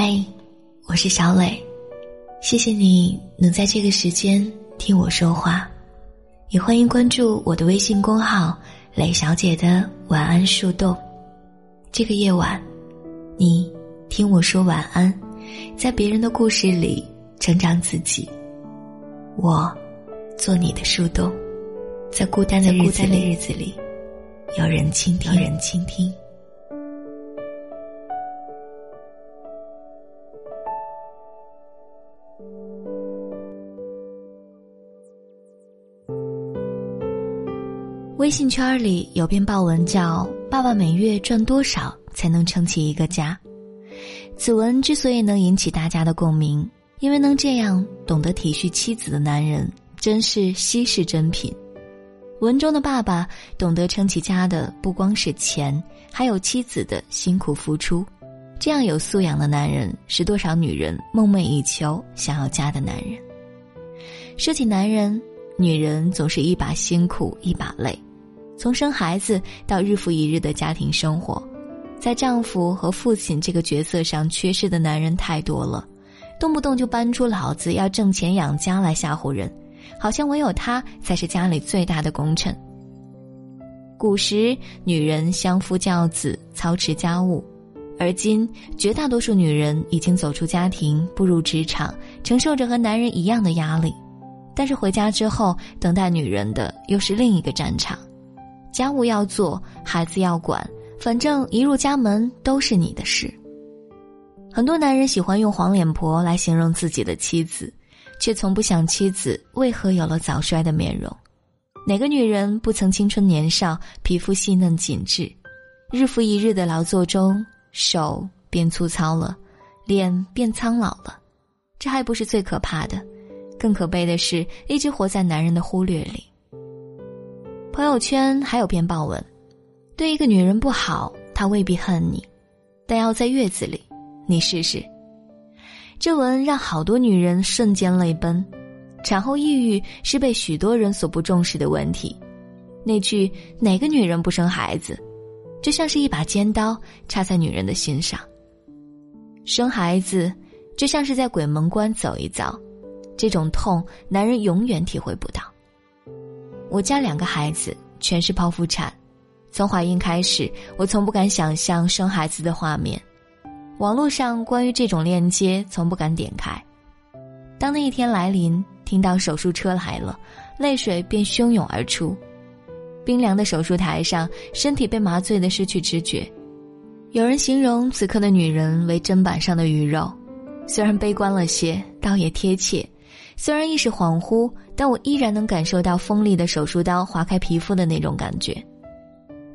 嗨，我是小磊，谢谢你能在这个时间听我说话，也欢迎关注我的微信公号“磊小姐的晚安树洞”。这个夜晚，你听我说晚安，在别人的故事里成长自己。我做你的树洞，在孤单的日子里，有人倾听，有人倾听。微信圈里有篇报文叫《爸爸每月赚多少才能撑起一个家》。此文之所以能引起大家的共鸣，因为能这样懂得体恤妻子的男人，真是稀世珍品。文中的爸爸懂得撑起家的不光是钱，还有妻子的辛苦付出。这样有素养的男人，是多少女人梦寐以求想要嫁的男人。说起男人，女人总是一把辛苦一把累。从生孩子到日复一日的家庭生活，在丈夫和父亲这个角色上缺失的男人太多了，动不动就搬出老子要挣钱养家来吓唬人，好像唯有他才是家里最大的功臣。古时女人相夫教子，操持家务，而今绝大多数女人已经走出家庭，步入职场，承受着和男人一样的压力，但是回家之后，等待女人的又是另一个战场。家务要做，孩子要管，反正一入家门都是你的事。很多男人喜欢用“黄脸婆”来形容自己的妻子，却从不想妻子为何有了早衰的面容。哪个女人不曾青春年少，皮肤细嫩紧致？日复一日的劳作中，手变粗糙了，脸变苍老了。这还不是最可怕的，更可悲的是，一直活在男人的忽略里。朋友圈还有篇报文，对一个女人不好，她未必恨你，但要在月子里，你试试。这文让好多女人瞬间泪奔。产后抑郁是被许多人所不重视的问题。那句“哪个女人不生孩子”，就像是一把尖刀插在女人的心上。生孩子就像是在鬼门关走一遭，这种痛，男人永远体会不到。我家两个孩子全是剖腹产，从怀孕开始，我从不敢想象生孩子的画面。网络上关于这种链接，从不敢点开。当那一天来临，听到手术车来了，泪水便汹涌而出。冰凉的手术台上，身体被麻醉的失去知觉。有人形容此刻的女人为砧板上的鱼肉，虽然悲观了些，倒也贴切。虽然意识恍惚，但我依然能感受到锋利的手术刀划开皮肤的那种感觉。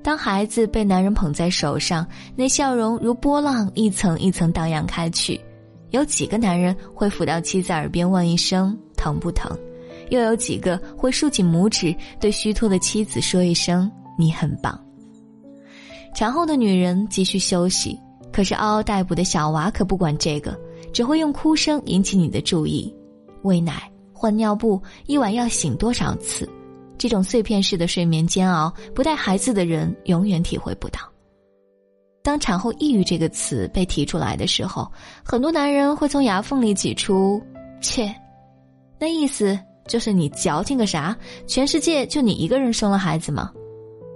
当孩子被男人捧在手上，那笑容如波浪一层一层荡漾开去。有几个男人会抚到妻子耳边问一声疼不疼？又有几个会竖起拇指对虚脱的妻子说一声你很棒？产后的女人急需休息，可是嗷嗷待哺的小娃可不管这个，只会用哭声引起你的注意。喂奶、换尿布，一晚要醒多少次？这种碎片式的睡眠煎熬，不带孩子的人永远体会不到。当产后抑郁这个词被提出来的时候，很多男人会从牙缝里挤出“切”，那意思就是你矫情个啥？全世界就你一个人生了孩子吗？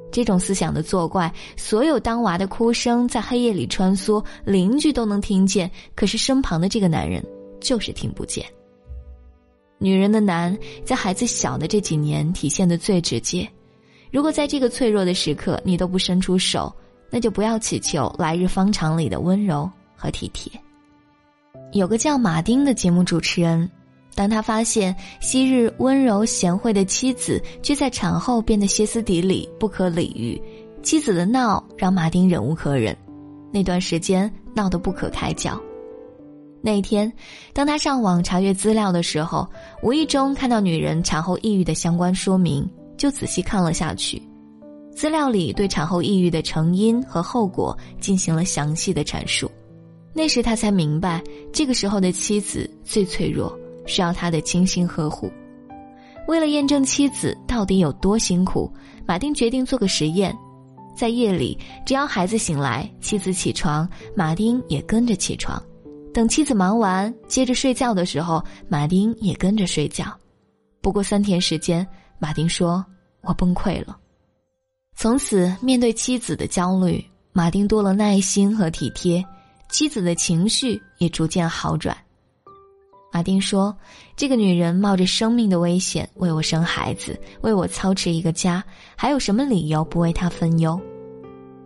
这种思想的作怪，所有当娃的哭声在黑夜里穿梭，邻居都能听见，可是身旁的这个男人就是听不见。女人的难，在孩子小的这几年体现的最直接。如果在这个脆弱的时刻你都不伸出手，那就不要祈求来日方长里的温柔和体贴。有个叫马丁的节目主持人，当他发现昔日温柔贤惠的妻子，却在产后变得歇斯底里、不可理喻，妻子的闹让马丁忍无可忍，那段时间闹得不可开交。那天，当他上网查阅资料的时候，无意中看到女人产后抑郁的相关说明，就仔细看了下去。资料里对产后抑郁的成因和后果进行了详细的阐述。那时他才明白，这个时候的妻子最脆弱，需要他的精心呵护。为了验证妻子到底有多辛苦，马丁决定做个实验，在夜里，只要孩子醒来，妻子起床，马丁也跟着起床。等妻子忙完，接着睡觉的时候，马丁也跟着睡觉。不过三天时间，马丁说：“我崩溃了。”从此，面对妻子的焦虑，马丁多了耐心和体贴，妻子的情绪也逐渐好转。马丁说：“这个女人冒着生命的危险为我生孩子，为我操持一个家，还有什么理由不为她分忧？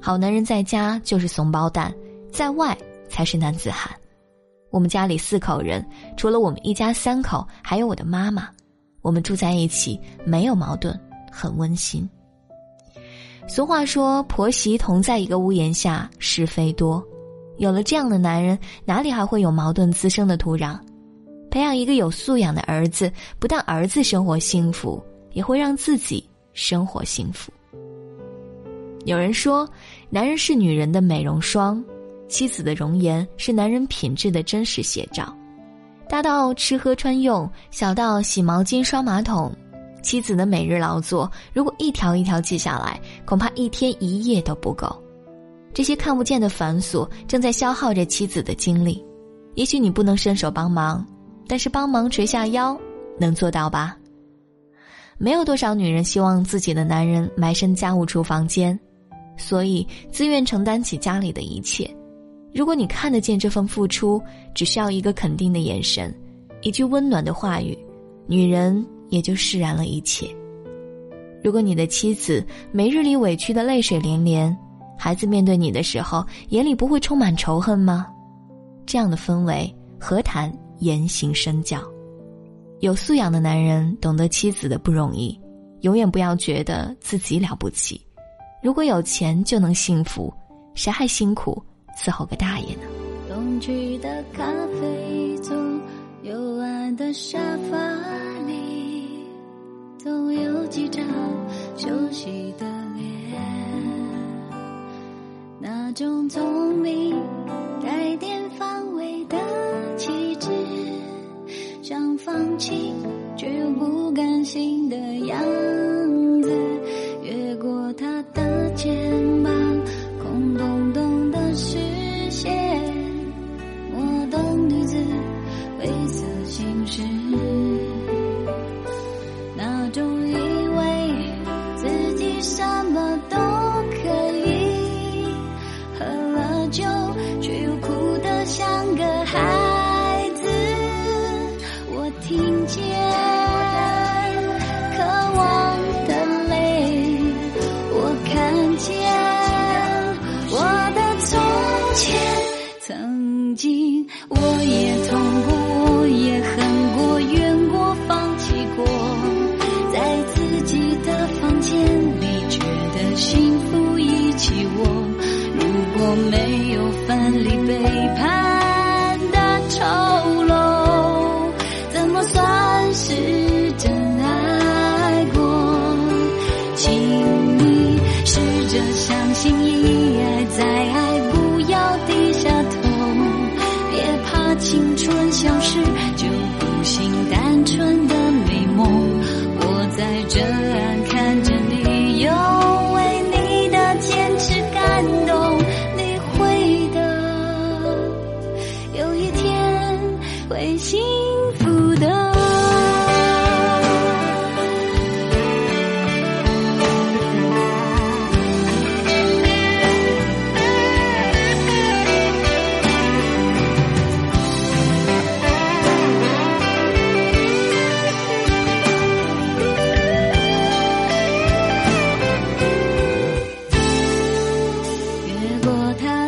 好男人在家就是怂包蛋，在外才是男子汉。我们家里四口人，除了我们一家三口，还有我的妈妈，我们住在一起，没有矛盾，很温馨。俗话说，婆媳同在一个屋檐下，是非多。有了这样的男人，哪里还会有矛盾滋生的土壤？”培养一个有素养的儿子，不但儿子生活幸福，也会让自己生活幸福。有人说，男人是女人的美容霜，妻子的容颜是男人品质的真实写照。大到吃喝穿用，小到洗毛巾、刷马桶，妻子的每日劳作，如果一条一条记下来，恐怕一天一夜都不够。这些看不见的繁琐，正在消耗着妻子的精力。也许你不能伸手帮忙。但是帮忙垂下腰，能做到吧？没有多少女人希望自己的男人埋身家务厨房间，所以自愿承担起家里的一切。如果你看得见这份付出，只需要一个肯定的眼神，一句温暖的话语，女人也就释然了一切。如果你的妻子每日里委屈的泪水连连，孩子面对你的时候眼里不会充满仇恨吗？这样的氛围何谈？言行身教，有素养的男人懂得妻子的不容易，永远不要觉得自己了不起。如果有钱就能幸福，谁还辛苦伺候个大爷呢？冬去的咖啡座，幽暗的沙发里，总有几张熟悉的脸，那种聪明带点防卫的气质。想放弃，却又不甘心的样子，越过他的肩膀，心意。过他。